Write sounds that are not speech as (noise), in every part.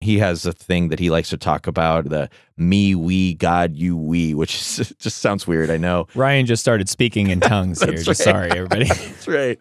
He has a thing that he likes to talk about the me, we, God, you, we, which is, (laughs) just sounds weird. I know. Ryan just started speaking in (laughs) tongues here. That's Just sorry, everybody. (laughs) That's right.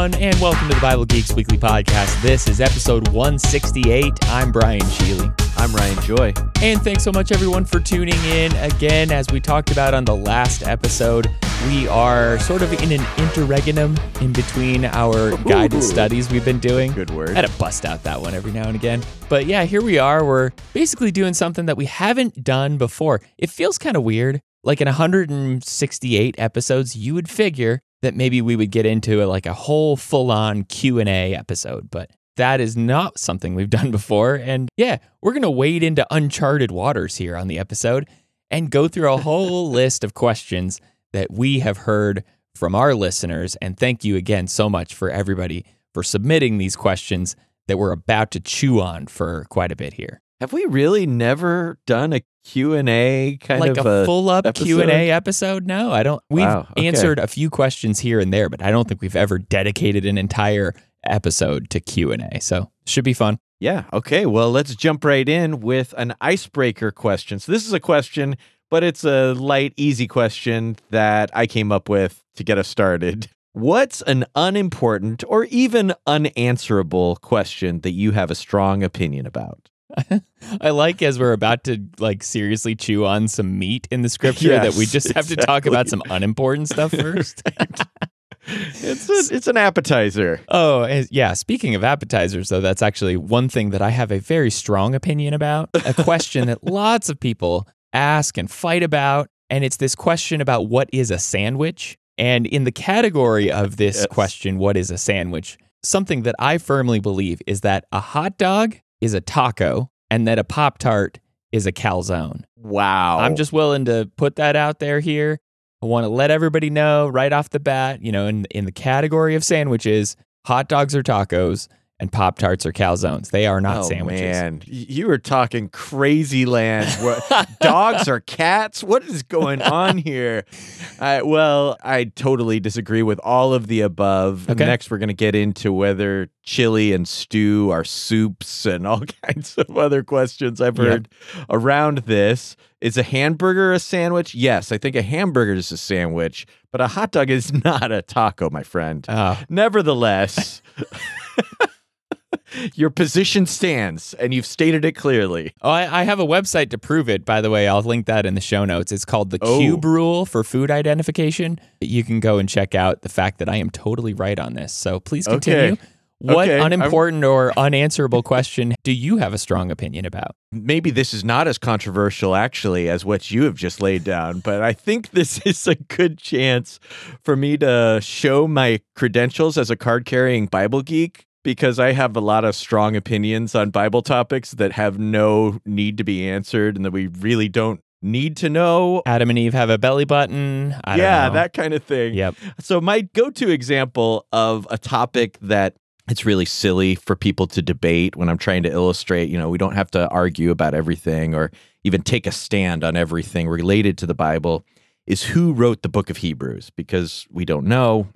Everyone, and welcome to the Bible Geeks Weekly Podcast. This is episode 168. I'm Brian Sheely. I'm Ryan Joy. And thanks so much everyone for tuning in. Again, as we talked about on the last episode, we are sort of in an interregnum in between our guided Ooh. studies we've been doing. Good word. I had to bust out that one every now and again. But yeah, here we are. We're basically doing something that we haven't done before. It feels kind of weird. Like in 168 episodes, you would figure that maybe we would get into a, like a whole full-on Q&A episode, but that is not something we've (laughs) done before. And yeah, we're going to wade into uncharted waters here on the episode and go through a whole (laughs) list of questions that we have heard from our listeners. And thank you again so much for everybody for submitting these questions that we're about to chew on for quite a bit here. Have we really never done a Q&A kind like of a full up episode? Q&A episode? No, I don't. We've Wow, okay. answered a few questions here and there, but I don't think we've ever dedicated an entire episode to Q&A. So, should be fun. Yeah. Okay. Well, let's jump right in with an icebreaker question. So, this is a question, but it's a light, easy question that I came up with to get us started. What's an unimportant or even unanswerable question that you have a strong opinion about? (laughs) I like as we're about to like seriously chew on some meat in the scripture that we just have to talk about some unimportant stuff (laughs) first. It's a, it's an appetizer. Oh, yeah. Speaking of appetizers, though, that's actually one thing that I have a very strong opinion about. A question that (laughs) lots of people ask and fight about. And it's this question about what is a sandwich? And in the category of this Yes. question, what is a sandwich? Something that I firmly believe is that a hot dog is a taco and that a Pop Tart is a calzone. Wow. I'm just willing to put that out there here. I want to let everybody know right off the bat, you know, in in the category of sandwiches, hot dogs or tacos and Pop Tarts are calzones. They are not oh, sandwiches. Man, you were talking crazy land. Dogs are cats? What is going on here? I, well, I totally disagree with all of the above. Okay. Next, we're going to get into whether chili and stew are soups and all (laughs) kinds of other questions I've Yep. heard around this. Is a hamburger a sandwich? Yes, I think a hamburger is a sandwich, but a hot dog is (laughs) not a taco, my friend. Oh, Nevertheless, (laughs) your position stands and you've stated it clearly. Oh, I, I have a website to prove it. By the way, I'll link that in the show notes. It's called the Oh. Cube Rule for Food Identification. You can go and check out the fact that I am totally right on this. So please continue. Okay. What Okay, I'm- unimportant or unanswerable question do you have a strong opinion about? Maybe this is not as controversial actually as what you have just laid down, but I think this (laughs) is a good chance for me to show my credentials as a card carrying Bible geek because I have a lot of strong opinions on Bible topics that have no need to be answered and that we really don't need to know. Adam and Eve have a belly button. I don't yeah, that kind of thing. Yep. So my go-to example of a topic that it's really silly for people to debate when I'm trying to illustrate, you know, we don't have to argue about everything or even take a stand on everything related to the Bible is who wrote the book of Hebrews because we don't know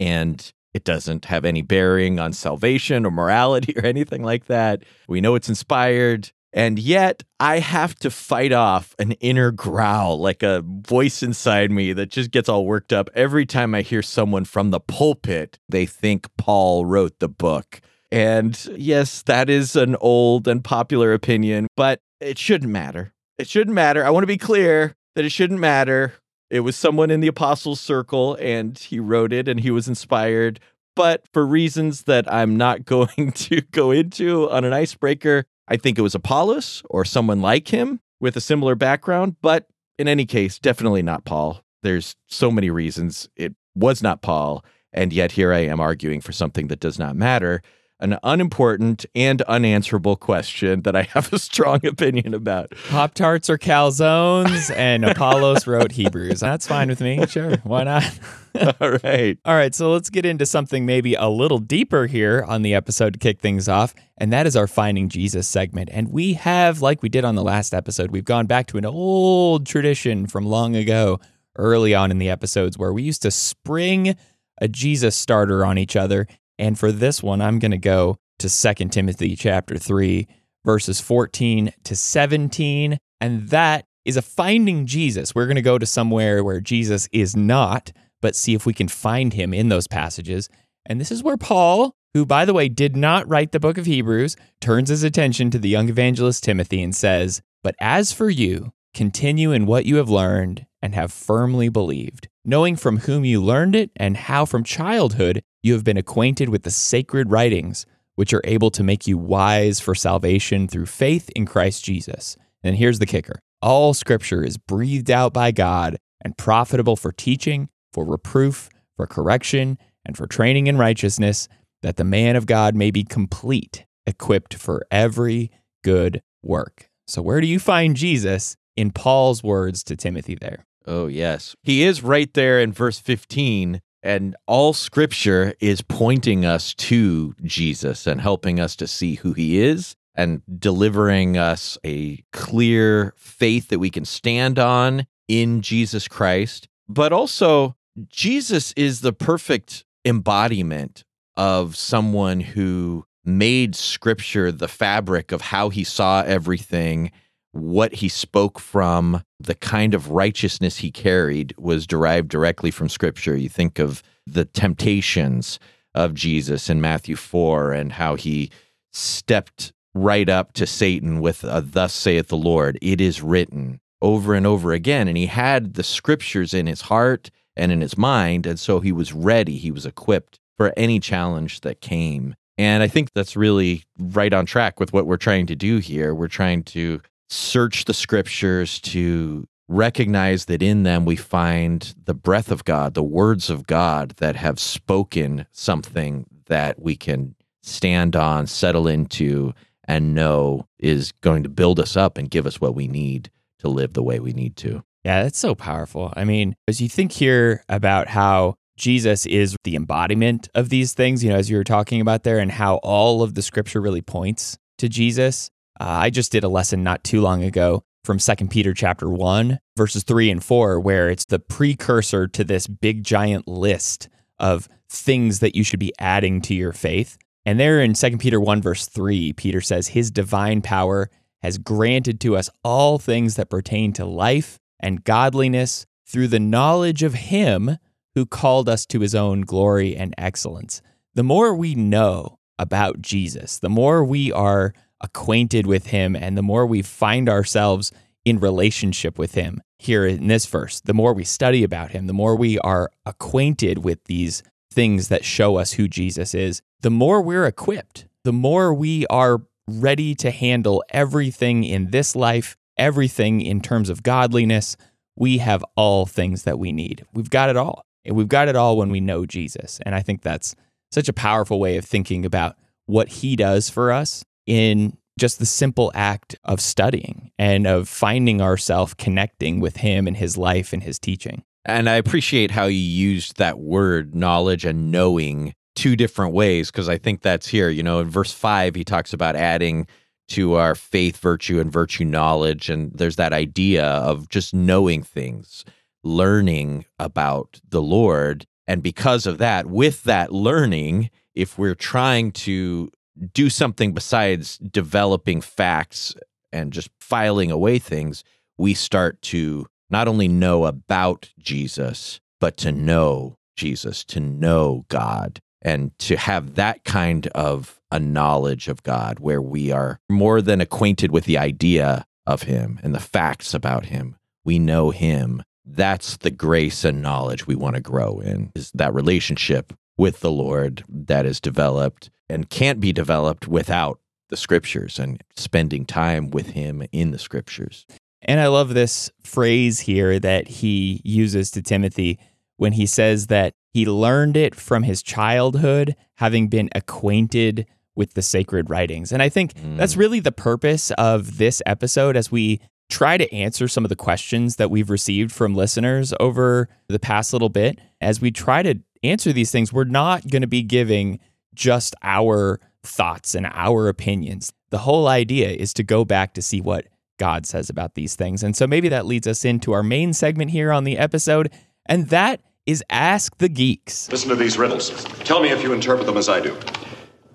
and it doesn't have any bearing on salvation or morality (laughs) or anything like that. We know it's inspired. And yet, I have to fight off an inner growl, like a voice inside me that just gets all worked up every time I hear someone from the pulpit. They think Paul wrote the book. And yes, that is an old and popular opinion, but it shouldn't matter. It shouldn't matter. I want to be clear that it shouldn't matter. It was someone in the apostles' circle and he wrote it and he was inspired. But for reasons that I'm not (laughs) going to go into on an icebreaker, I think it was Apollos or someone like him with a similar background. But in any case, definitely not Paul. There's so many reasons it was not Paul. And yet here I am arguing for something that does not matter. An unimportant and unanswerable question that I have a strong (laughs) opinion about. Pop Tarts are calzones, and Apollos wrote Hebrews. That's fine with me. Sure. Why not? (laughs) All right. All right, so let's get into something maybe a little deeper here on the episode to kick things off, and that is our Finding Jesus segment. And we have, like we did on the last episode, we've gone back to an old tradition from long ago, early on in the episodes, where we used to spring a Jesus starter on each other. And for this one, I'm going to go to 2 Timothy chapter 3, verses 14 to 17. And that is a finding Jesus. We're going to go to somewhere where Jesus is not, but see if we can find him in those passages. And this is where Paul, who, by the way, did not write the book of Hebrews, turns his attention to the young evangelist Timothy and says, But as for you, continue in what you have learned and have firmly believed, knowing from whom you learned it and how from childhood you have been acquainted with the sacred writings, which are able to make you wise for salvation through faith in Christ Jesus. And here's the kicker all scripture is breathed out by God and profitable for teaching, for reproof, for correction, and for training in righteousness, that the man of God may be complete, equipped for every good work. So, where do you find Jesus in Paul's words to Timothy there? Oh, yes. He is right there in verse 15. And all scripture is pointing us to Jesus and helping us to see who he is and delivering us a clear faith that we can stand on in Jesus Christ. But also, Jesus is the perfect embodiment of someone who made scripture the fabric of how he saw everything what he spoke from, the kind of righteousness he carried was derived directly from scripture. You think of the temptations of Jesus in Matthew 4 and how he stepped right up to Satan with a, thus saith the Lord, it is written over and over again. And he had the scriptures in his heart and in his mind. And so he was ready, he was equipped for any challenge that came. And I think that's really right on track with what we're trying to do here. We're trying to search the scriptures to recognize that in them we find the breath of God, the words of God that have spoken something that we can stand on, settle into, and know is going to build us up and give us what we need to live the way we need to. Yeah, that's so powerful. I mean, as you think here about how Jesus is the embodiment of these things, you know, as you were talking about there, and how all of the scripture really points to Jesus, uh, I just did a lesson not too long ago from 2 Peter chapter 1 verses 3 and 4 where it's the precursor to this big giant list of things that you should be adding to your faith. And there in 2 Peter 1 verse 3, Peter says his divine power has granted to us all things that pertain to life and godliness through the knowledge of him who called us to his own glory and excellence. The more we know about Jesus, the more we are acquainted with him and the more we find ourselves in relationship with him here in this verse, the more we study about him, the more we are acquainted with these things that show us who Jesus is, the more we're equipped, the more we are ready to handle everything in this life, everything in terms of godliness. We have all things that we need. We've got it all. And we've got it all when we know Jesus. And I think that's such a powerful way of thinking about what he does for us in just the simple act of studying and of finding ourselves connecting with him and his life and his teaching. And I appreciate how you used that word knowledge and knowing two different ways because I think that's here. You know, in verse five, he talks about adding to our faith, virtue, and virtue knowledge. And there's that idea of just knowing things, learning about the Lord. And because of that, with that learning, if we're trying to do something besides developing facts and just filing away things, we start to not only know about Jesus, but to know Jesus, to know God, and to have that kind of a knowledge of God where we are more than acquainted with the idea of Him and the facts about Him. We know Him. That's the grace and knowledge we want to grow in, is that relationship with the Lord that is developed and can't be developed without the scriptures and spending time with him in the scriptures. And I love this phrase here that he uses to Timothy when he says that he learned it from his childhood, having been acquainted with the sacred writings. And I think mm. that's really the purpose of this episode as we try to answer some of the questions that we've received from listeners over the past little bit. As we try to answer these things, we're not going to be giving just our thoughts and our opinions. The whole idea is to go back to see what God says about these things. And so maybe that leads us into our main segment here on the episode. And that is Ask the Geeks. Listen to these riddles. Tell me if you interpret them as I do.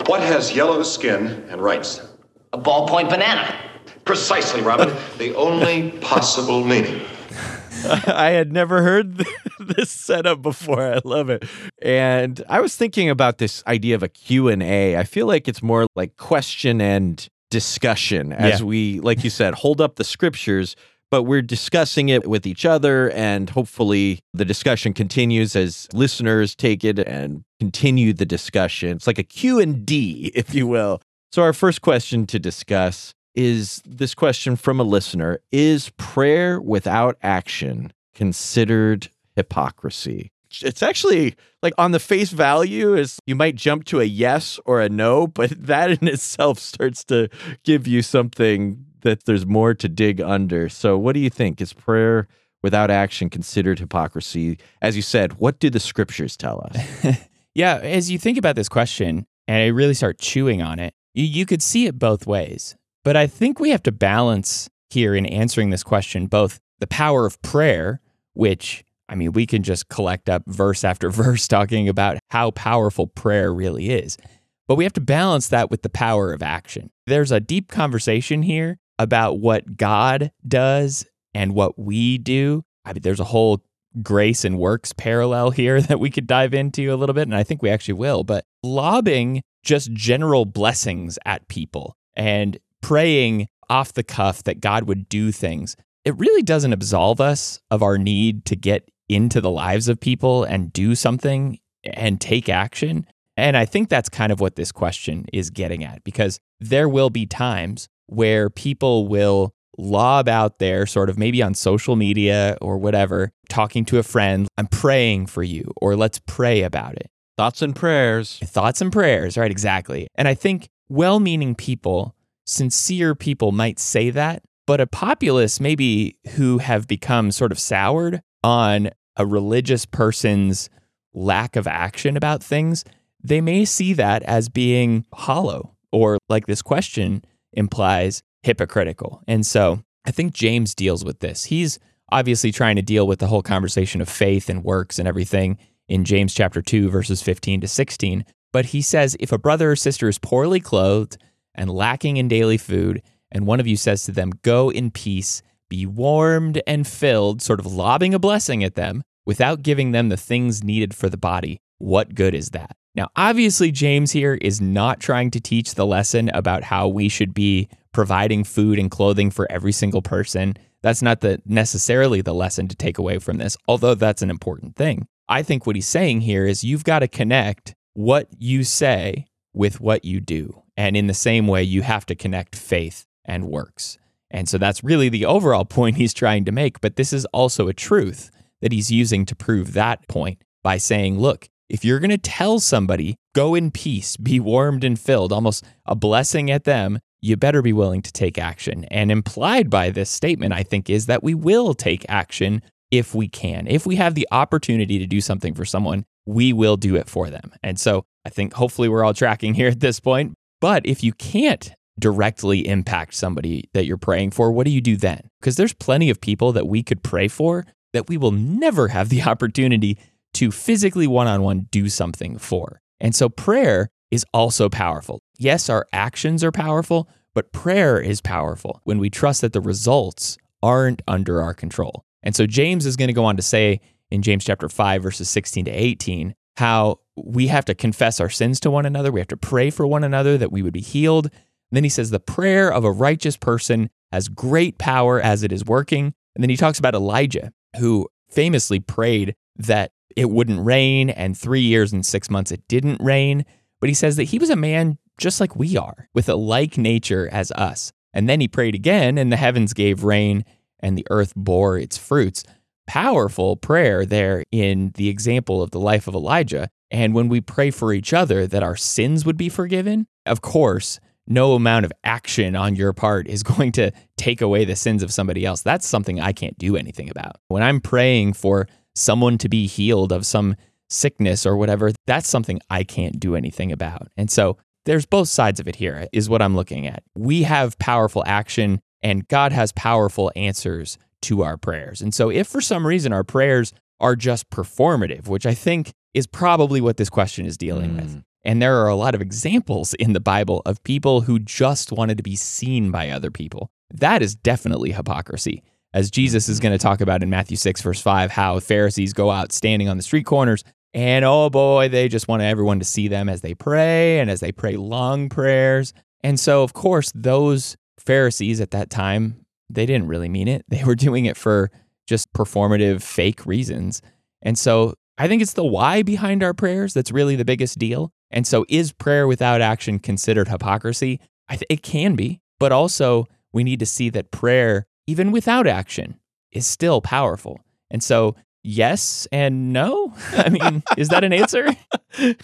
What has yellow skin and writes? A ballpoint banana. Precisely, Robin. (laughs) the only possible meaning. (laughs) I had never heard (laughs) this setup before. I love it. And I was thinking about this idea of a Q&A. I feel like it's more like question and discussion as Yeah. we like you said hold up the scriptures but we're discussing it with each other and hopefully the discussion continues as listeners take it and continue the discussion. It's like a Q&D, (laughs) if you will. So our first question to discuss is this question from a listener, is prayer without action considered hypocrisy? It's actually like on the face value is you might jump to a yes or a no, but (laughs) that in itself starts to give you something that there's more to dig under. So what do you think? Is prayer without action considered hypocrisy? As you said, what do the scriptures tell us? (laughs) Yeah, as you think about this question and I really start chewing on it, you, you could see it both ways. But I think we have to balance here in answering this question both the power of prayer, which, I mean, we can just collect up verse after (laughs) verse talking about how powerful prayer really is. But we have to balance that with the power of action. There's a deep conversation here about what God does and what we do. I mean, there's a whole grace and works parallel here (laughs) that we could dive into a little bit, and I think we actually will. But lobbing just general blessings at people and praying off the cuff that God would do things, it really doesn't absolve us of our need to get into the lives of people and do something and take action. And I think that's kind of what this question is getting at because there will be times where people will lob out there, sort of maybe on social media or whatever, talking to a friend, I'm praying for you, or let's pray about it. Thoughts and prayers. Thoughts and prayers, right? Exactly. And I think well meaning people, sincere people might say that, but a populace maybe who have become sort of soured on a religious person's lack of action about things, they may see that as being hollow or like this question implies hypocritical. And so I think James deals with this. He's obviously trying to deal with the whole conversation of faith and works and everything in James chapter 2, verses 15 to 16. But he says, if a brother or sister is poorly clothed and lacking in daily food, and one of you says to them, Go in peace, be warmed and filled, sort of lobbing a blessing at them without giving them the things needed for the body, what good is that? Now, obviously, James here is not trying to teach the lesson about how we should be providing food and clothing for every single person. That's not the necessarily the lesson to take away from this, although that's an important thing. I think what he's saying here is you've got to connect what you say with what you do. And in the same way, you have to connect faith and works. And so that's really the overall (laughs) point he's trying to make. But this is also a truth that he's using to prove that point by saying, look, if you're going to tell somebody, go in peace, be warmed and filled, almost a blessing at them, you better be willing to take action. And implied by this statement, I think, is that we will take action if we can. If we have the opportunity to do something for someone, we will do it for them. And so I think hopefully we're all tracking here at this point. But if you can't directly impact somebody that you're praying for, what do you do then? Because there's plenty of people that we could pray for that we will never have the (laughs) opportunity to physically one on one do something for. And so prayer is also powerful. Yes, our actions are powerful, but prayer is powerful when we trust that the results aren't under our control. And so James is going to go on to say in James chapter 5 verses 16 to 18 how we have to confess our sins to one another, we have to pray for one another that we would be healed. And then he says the prayer of a righteous person has great power as it is working. And then he talks about Elijah who famously prayed that it wouldn't rain and 3 years and 6 months it didn't rain, but he says that he was a man just like we are, with a like nature as us. And then he prayed again, and the heavens gave rain, and the earth bore its fruits. Powerful prayer there in the example of the life of Elijah. And when we pray for each other that our sins would be forgiven, of course, no amount of action on your part is (laughs) going to take away the sins of somebody else. That's something I can't do anything about. When I'm praying for someone to be healed of some sickness or whatever, that's something I can't do anything about. And so there's both sides of it here, is what I'm looking at. We have powerful action, and God has powerful answers to our prayers. And so if for some reason our prayers are just performative, which I think is probably what this question is dealing Mm. with. And there are a lot of examples in the Bible of people who just wanted to be seen by other people. That is definitely hypocrisy. As Jesus is going to talk about in Matthew 6, verse 5, how Pharisees go out standing on the street corners and oh boy, they just want everyone to see them as they pray and as they pray long prayers. And so, of course, those Pharisees at that time, they didn't really mean it. They were doing it for just performative, fake reasons. And so I think it's the why behind our prayers that's really the biggest deal. And so, is prayer without action considered hypocrisy? I th- it can be, but also we need to see that prayer, even without action, is still powerful. And so, yes and no. (laughs) I mean, is that an answer? (laughs) I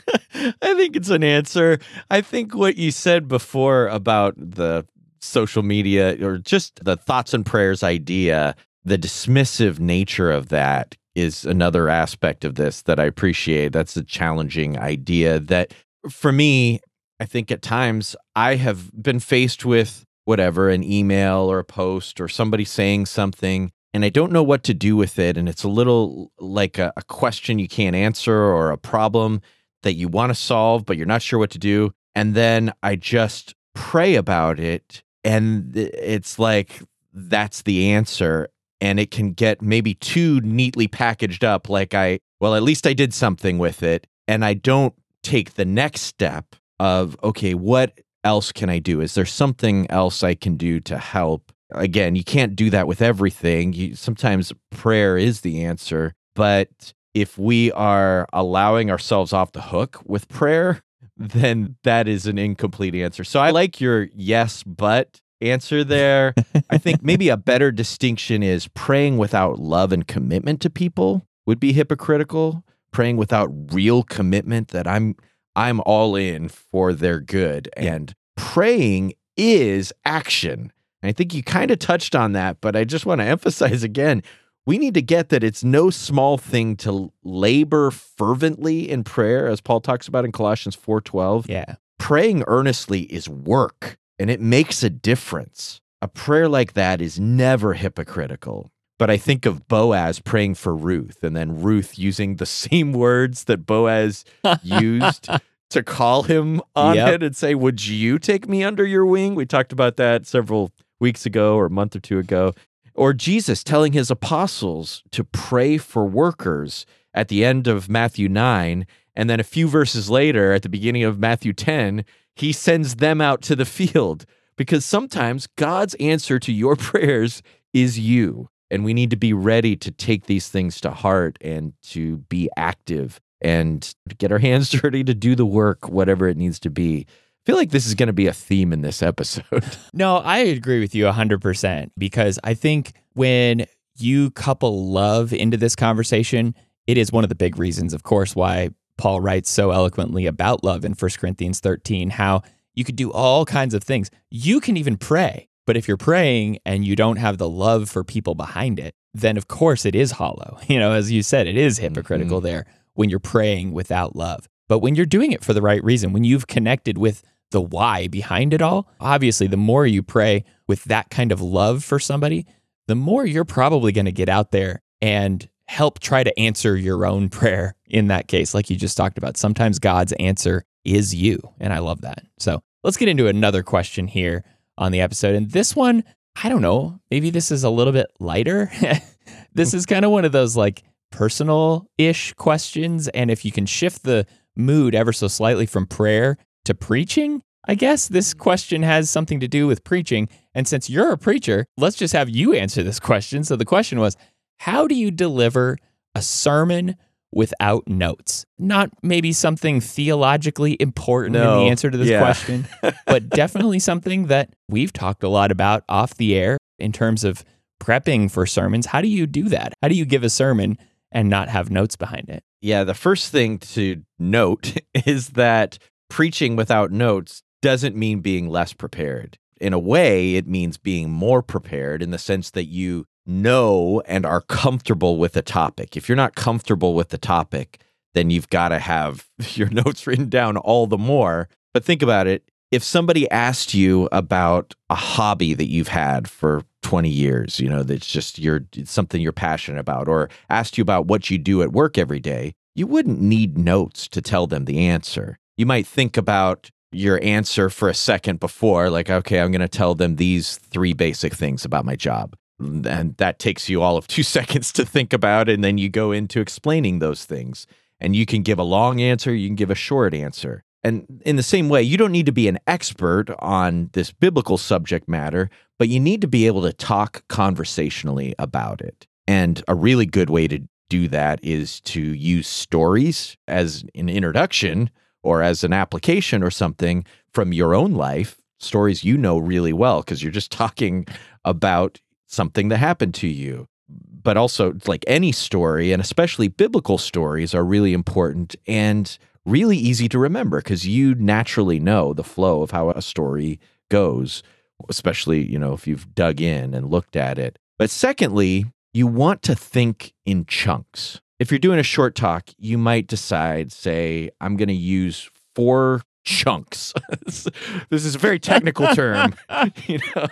think it's an answer. I think what you said before about the social media or just the thoughts and prayers idea, the dismissive nature of that is another aspect of this that I appreciate. That's a challenging idea that for me, I think at times I have been faced with whatever, an email or a post or somebody saying something and I don't know what to do with it. And it's a little like a, a question you can't answer or a problem that you want to solve, but you're not sure what to do. And then I just pray about it. And it's like, that's the answer. And it can get maybe too neatly packaged up. Like, I, well, at least I did something with it. And I don't take the next step of, okay, what else can I do? Is there something else I can do to help? Again, you can't do that with everything. You, sometimes prayer is the answer. But if we are allowing ourselves off the hook with prayer, (laughs) then that is an incomplete answer. So I like your yes, but answer there. I think (laughs) maybe a better distinction is praying without love and commitment to people would be hypocritical. Praying without real commitment that I'm I'm all in for their good. And praying is action. And I think you kind of touched on that, but I just want to (laughs) emphasize again we need to get that it's no small thing to labor fervently in prayer as Paul talks about in Colossians 4:12. Yeah. Praying earnestly is work and it makes a difference. A prayer like that is never hypocritical. But I think of Boaz praying for Ruth and then Ruth using the (laughs) same words that Boaz used (laughs) to call him on Yep. it and say, Would you take me under your wing? We talked about that several weeks ago or a month or two ago. Or Jesus telling his apostles to pray for workers at the end of Matthew 9. And then a few verses later, at the beginning of Matthew 10, he sends them out to the field because sometimes God's answer to your (laughs) prayers is you. And we need to be ready to take these things to heart and to be active and get our (laughs) hands dirty to do the work, whatever it needs to be. I feel like this is going to be a theme in this (laughs) episode. No, I agree with you 100% because I think when you couple love into this conversation, it is one of the big reasons, of course, why Paul writes so eloquently about love in 1 Corinthians 13, how you could do all kinds of things. You can even pray, but if you're praying and you don't have the love for people behind it, then of course it is hollow. (laughs) You know, as you said, it is hypocritical mm-hmm. there when you're praying without love. But when you're doing it for the right reason, when you've connected with the why behind it all, obviously, the more you pray with that kind of love for somebody, the more you're probably going to get out there and help try to answer your own (laughs) prayer in that case, like you just talked about. Sometimes God's answer is you. And I love that. So let's get into another question here on the episode. And this one, I don't know, maybe this is a little bit lighter. (laughs) this hmm. is kind of one of those like personal ish questions. And if you can shift the mood ever so slightly from prayer to preaching, I guess this hmm. question has something to do with preaching. And since you're a preacher, let's just have you answer this question. So the question was How do you deliver a sermon without notes? Not maybe something theologically important in the answer to this Yeah. question, (laughs) but definitely something that we've talked a lot about off the air in terms of prepping for sermons. How do you do that? How do you give a sermon and not have notes behind it? Yeah, the first thing to note (laughs) is that preaching without notes doesn't mean being less prepared. In a way, it means being more prepared in the sense that you know and are comfortable with the topic. If you're not comfortable with the topic, then you've got to have (laughs) your notes written down all the more. But think about it if somebody asked you about a hobby that you've had for 20 years, you know, that's just you're it's something you're passionate about, or asked you about what you do at work every day, you wouldn't need notes to tell them the answer. You might think about your answer for a second before, like, okay, I'm going to tell them these three basic things about my job. And that takes you all of two (laughs) seconds to think about. And then you go into explaining those things. And you can give a long answer, you can give a short answer. And in the same way, you don't need to be an expert on this biblical subject matter, but you need to be able to talk conversationally about it. And a really good way to do that is to use stories as an introduction or as an application or something from your own life, stories you know really well, because you're just talking about something that happened to you. But also, like any story, and especially biblical stories, are really important and really easy to remember because you naturally know the flow of how a story goes, especially, you know, if you've dug in and looked at it. But secondly, you want to think in chunks. If you're doing a short talk, you might decide, say, I'm going to use four chunks. (laughs) this is a very technical term, (laughs) you know.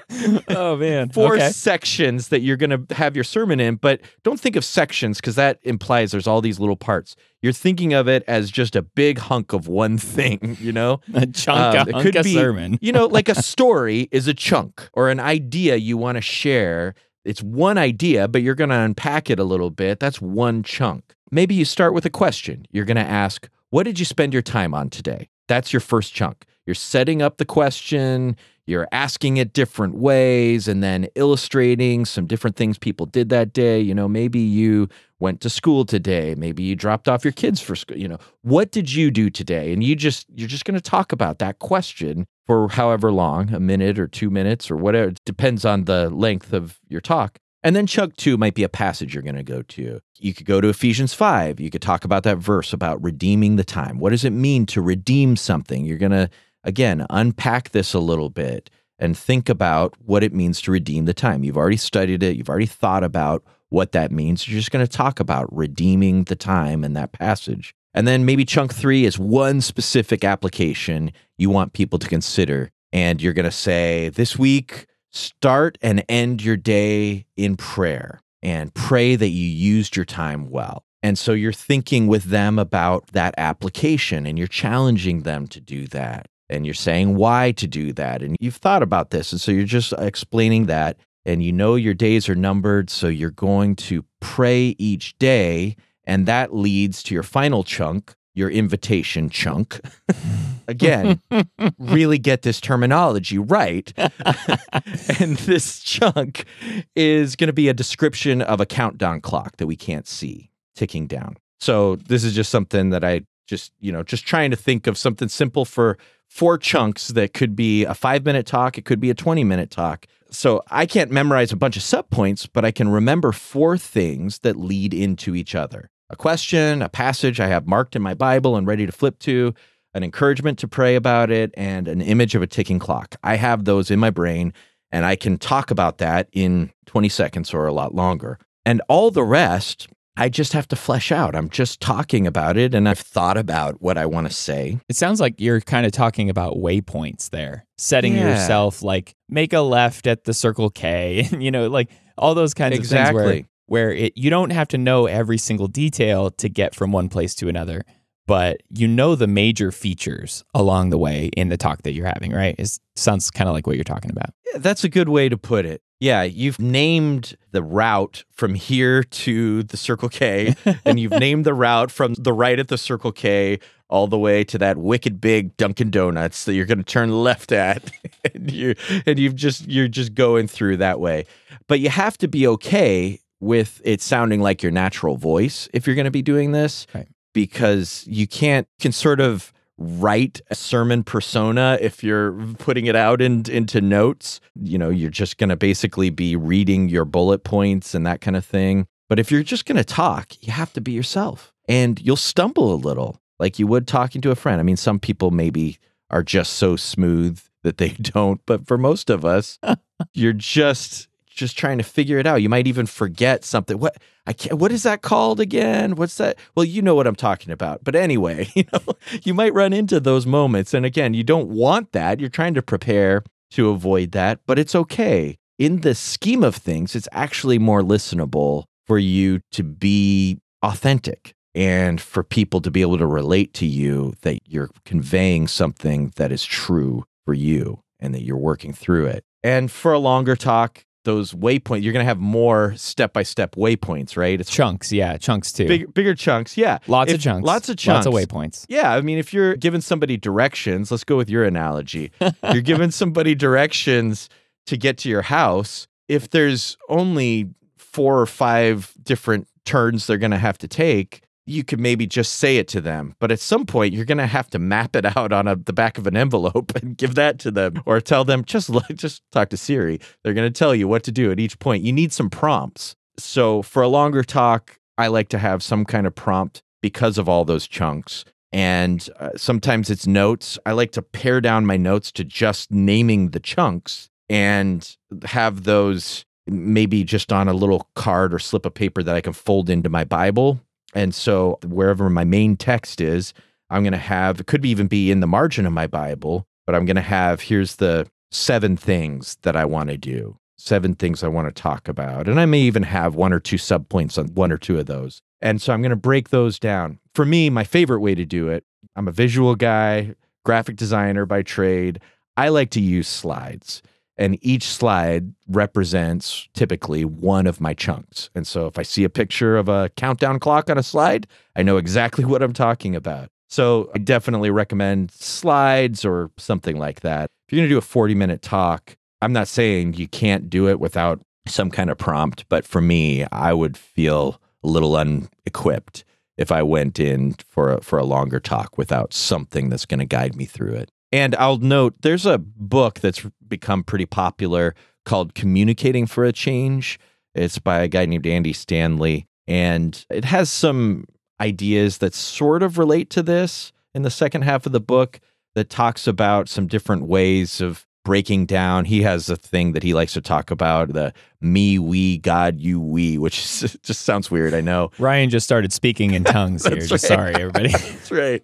Oh man. Four okay. sections that you're going to have your sermon in, but don't think of sections because that implies there's all these little parts. You're thinking of it as just a big hunk of one thing, (laughs) you know. A chunk, Um, it could of be, sermon. you know, like a story is a chunk or an idea you want to share. It's one idea, but you're going to unpack it a little bit. That's one chunk. Maybe you start with a question. You're going to ask, What did you spend your time on today? That's your first chunk. You're setting up the question, you're asking it different ways, and then illustrating some different things people did that day. You know, maybe you went to school today, maybe you dropped off your kids for school. You know, what did you do today? And you just, you're just going to talk about that question for however long, a minute or two minutes or whatever. It depends on the length of your talk. And then chunk two might be a passage you're going to go to. You could go to Ephesians 5. You could talk about that verse about redeeming the time. What does it mean to redeem something? You're going to, again, unpack this a little bit and think about what it means to redeem the time. You've already studied it, you've already thought about what that means. You're just going to talk about redeeming the time in that passage. And then maybe chunk three is one specific application you want people to consider. And you're going to say, this week, start and end your day in prayer and pray that you used your time well. And so you're thinking with them about that application and you're challenging them to do that. And you're saying why to do that. And you've thought about this. And so you're just explaining that. And you know your days are numbered. So you're going to pray each day. And that leads to your final chunk, your invitation chunk. Again, really get this terminology right. (laughs) and this chunk is going to be a description of a countdown clock that we can't see ticking down. So this is just something that I just, you know, just trying to think of something simple for four chunks that could be a five minute talk, it could be a 20 minute talk. So I can't memorize a bunch of subpoints, but I can remember four things that lead into each other a question, a passage I have marked in my Bible and ready to flip to, an encouragement to pray about it, and an image of a ticking clock. I have those in my brain and I can talk about that in 20 seconds or a lot longer. And all the rest, I just have to flesh out. I'm just talking about it and I've thought about what I want to say. It sounds like you're kind of talking about waypoints there, setting Yeah. yourself like make a left at the Circle K, (laughs) you know, like all those kinds of things Exactly. Where it you don't have to know every single detail to get from one place to another, but you know the major features along the way in the talk that you're having, right? It sounds kind of like what you're talking about. Yeah, That's a good way to put it. Yeah, you've named the route from here to the Circle K, (laughs) and you've named the route from the right at the Circle K all the way to that wicked big Dunkin' Donuts that you're going to turn left at, (laughs) and you and you've just you're just going through that way. But you have to be okay with it sounding like your natural voice if you're going to be doing this, Right. because you can't can sort of write a sermon persona if you're putting it out in, into notes. You know, you're just going to basically be reading your bullet points and that kind of thing. But if you're just going to talk, you have to be yourself and you'll stumble a little like you would talking to a friend. I mean, some people maybe are just so smooth that they (laughs) don't, but for most of us, you're just just trying to figure it out. You might even forget something. What I can't, what is that called again? What's that? Well, you know what I'm talking about. But anyway, (laughs) you know, you might run into those moments. And again, you don't want that. You're trying to prepare to avoid that, but it's okay. In the scheme of things, it's actually more listenable for you to be authentic and for people to be able to relate to you that you're conveying something that is true for you and that you're working through it. And for a longer talk, those waypoints, you're going to have more step by step waypoints, right? It's chunks, yeah, chunks too. Big, bigger chunks, yeah. Lots If- of chunks. Lots of chunks. Lots of waypoints. Yeah, I mean, if you're giving somebody directions, let's go with your analogy. (laughs) you're giving somebody directions to get to your house. If there's only four or five different turns they're going to have to take, you could maybe just say it to them. But at some point, you're going to have to map it (laughs) out on a, the back of an envelope (laughs) and give that to them, or tell them just (laughs) just talk to Siri. They're going to tell you what to do at each point. You need some prompts. So for a longer talk, I like to have some kind of prompt because of all those chunks. And uh, sometimes it's notes. I like to pare down my notes to just naming the chunks and have those maybe just on a little card or slip of paper that I can fold into my Bible. And so wherever my main text is, I'm going to have, it could even be in the margin of my Bible, but I'm going to have, here's the seven things that I want to do, seven things I want to talk about. And I may even have one or two subpoints on one or two of those. And so I'm going to break those down. For me, my favorite way to do it, I'm a visual guy, graphic designer by trade. I like to use slides and each slide represents typically one of my chunks. And so if I see a picture of a countdown clock on a slide, I know exactly (laughs) what I'm talking about. So I definitely recommend slides or something like that. If you're going to do a 40 minute talk, I'm not saying you can't do it without some kind of prompt, but for me, I would feel a little unequipped if I went in for a, for a longer talk without something that's going to guide me through it. And I'll note there's a book that's become pretty popular called Communicating for a Change. It's by a guy named Andy Stanley. And it has some ideas that sort of relate to this in the second half of the book that talks about some different ways of breaking down. He has a thing that he likes to talk about the me, we, God, you, we, which is, (laughs) just sounds weird. I know. Ryan just started speaking in (laughs) tongues here. That's Just sorry, everybody. (laughs) That's right.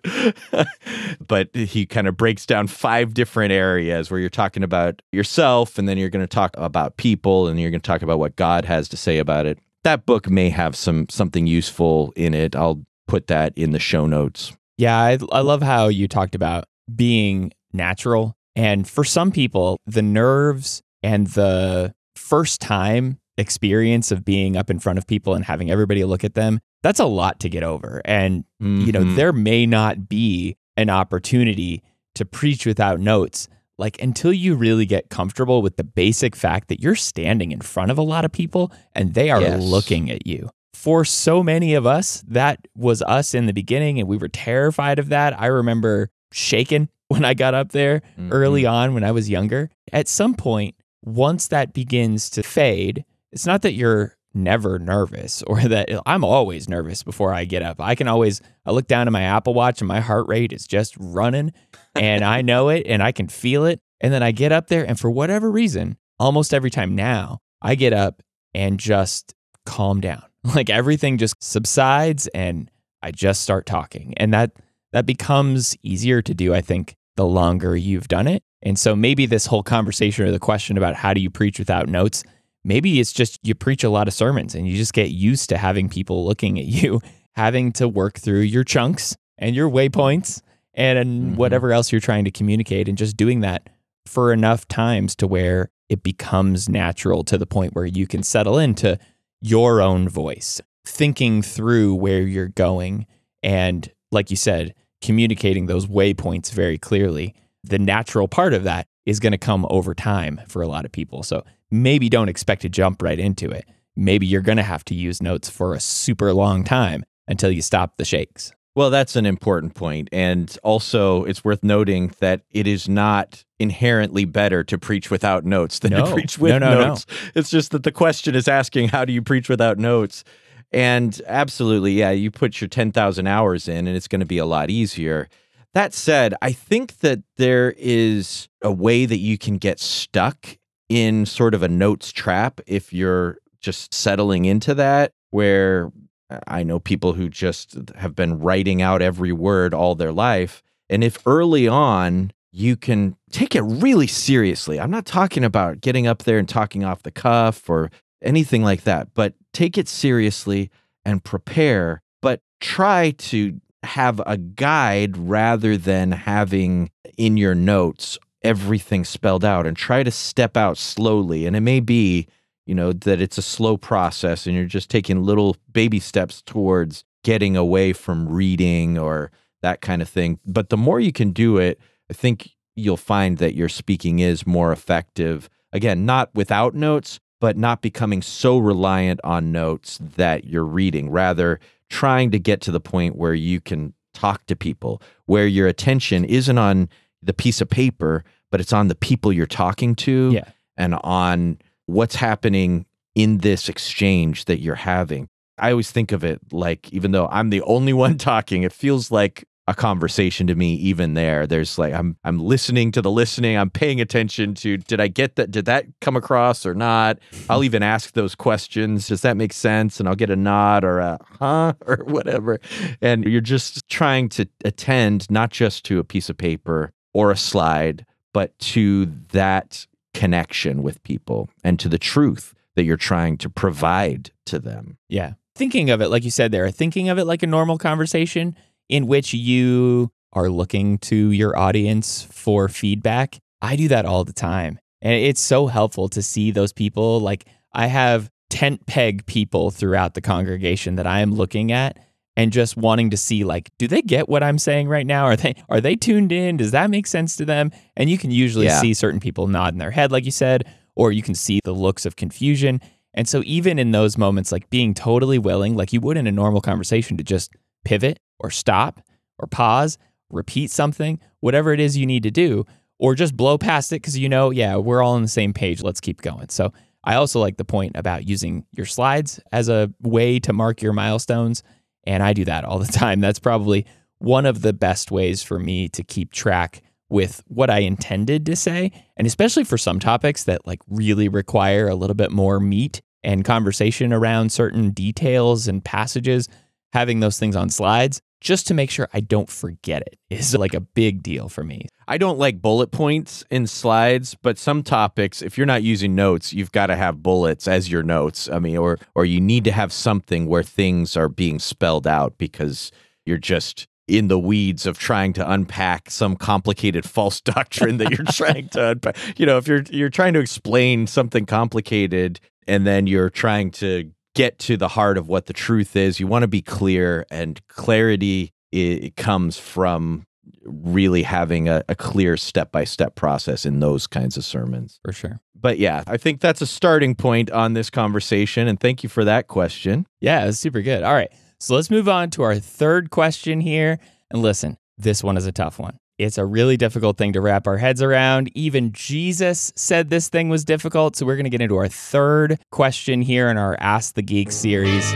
but he kind of breaks down five different areas where you're talking about yourself, and then you're going to talk about people, and you're going to talk about what God has to say about it. That book may have some something useful in it. I'll put that in the show notes. Yeah, I, I love how you talked about being natural. And for some people, the nerves and the first time experience of being up in front of people and having everybody look at them, that's a lot to get over. And, you know, Mhm. there may not be an opportunity to preach without notes. Like until you really get comfortable with the basic fact that you're standing in front of a lot of people and they are Yes. looking at you. For so many of us, that was us in the beginning and we were terrified of that. I remember shaking (laughs) when I got up there early mm-hmm. on when I was younger. At some point, once that begins to fade, it's not that you're never nervous (laughs) or that uh, I'm always nervous before I get up. I can always I look down at my Apple Watch and my heart rate is just running and I know it and I can feel it and then I get up there and for whatever reason, almost every time now, I get up and just calm down. (laughs) Like everything just subsides and I just start talking. And that that becomes easier to do, I think, the longer you've done it. And so maybe this whole conversation or the question about how do you preach without notes, maybe it's just you preach a lot of sermons and you just get used to having people looking at you, (laughs) having to work through your chunks and your waypoints and Mhm. whatever else you're trying to communicate and just doing that for enough times to where it becomes natural to the point where you can settle into your own voice, thinking through where you're going and like you said, communicating those waypoints very clearly. The natural part of that is going to come over time for a lot of people. So maybe don't expect to jump right into it. Maybe you're going to have to use notes for a super long time until you stop the shakes. Well, that's an important point. And also, it's worth noting that it is not inherently better to preach without notes than No. to preach with No, no, no. notes. It's just that the question is asking, how do you preach without notes? And absolutely, yeah, you put your 10,000 hours in and it's going to be a lot easier. That said, I think that there is a way that you can get stuck in sort of a notes trap if you're just settling into that, where uh, I know people who just have been writing out every word all their life. And if early on you can take it really seriously, I'm not talking about getting up there and talking off the cuff or anything like that, but take it seriously and prepare, but try to have a guide rather than having in your notes everything spelled out and try to step out slowly. And it may be, you know, that it's a slow process and you're just taking little baby steps towards getting away from reading or that kind of thing. But the more you can do it, I think you'll find that your speaking is more effective. Again, not without notes, but not becoming so reliant on notes that you're reading, rather trying to get to the point where you can talk to people, where your attention isn't on the piece of paper, but it's on the people you're talking to Yeah. and on what's happening in this exchange that you're having. I always think of it like, even though I'm the only (laughs) one talking, it feels like a conversation to me even there. There's like i'm i'm listening to the listening. I'm paying attention to did i get that did that come across or not? I'll even ask those questions. Does that make sense? And i'll get a nod or a huh (laughs) or whatever. And you're just trying to attend not just to a piece of paper or a slide but to that connection with people and to the truth that you're trying to provide to them. Yeah. Thinking of it, like you said there, thinking of it like a normal conversation in which you are looking to your audience for feedback. I do that all the time. And it's so helpful to see those people. Like I have tent peg people throughout the congregation that I am looking at and just wanting to see like do they get what I'm saying right now? Are they are they tuned in? Does that make sense to them? And you can usually Yeah. see certain people nodding their head like you said or you can see the looks of confusion. And so even in those moments like being totally willing like you would in a normal conversation to just pivot or stop or pause, repeat something, whatever it is you need to do, or just blow past it because you know, yeah, we're all on the same page. Let's keep going. So I also like the point about using your slides as a way to mark your milestones. And I do that all the (laughs) time. That's probably one of the best ways for me to keep track with what I intended to say. And especially for some topics that like really require a little bit more meat and conversation around certain details and passages, having those things on slides just to make sure I don't forget it (laughs) is like a big deal for me. I don't like bullet points in slides, but some topics, if you're not using notes, you've got to have bullets as your notes. I mean, or or you need to have something where things are being spelled out because you're just in the weeds of trying to unpack some complicated (laughs) false doctrine that you're trying to unpack. You know, if you're you're trying to explain something complicated and then you're trying to get to the heart of what the truth is, you want to be clear and clarity it comes from really having a, a clear step by step process in those kinds of sermons. For sure. But yeah, I think that's a starting point on this conversation. And thank you for that question. Yeah, it was super good. All right. So let's move on to our third question here. And listen, this one is a tough one. It's a really difficult thing to wrap our heads around. Even Jesus said this thing was difficult. So we're going to get into our third question here in our Ask the Geek series.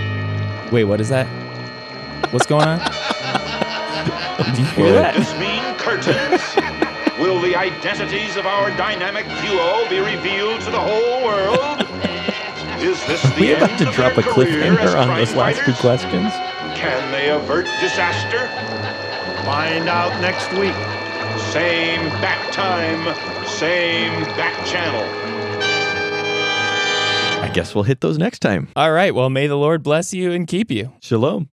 Wait, what is that? What's going on? Did you hear Will that? this mean curtains? Will the identities of our dynamic duo be revealed to the whole world? Is this the we end about to of drop their a career as cliffhanger on those last two questions? Can they avert disaster? Find out next week. Same back time, same back channel. I guess we'll hit those next time. All right. Well, may the Lord bless you and keep you. Shalom.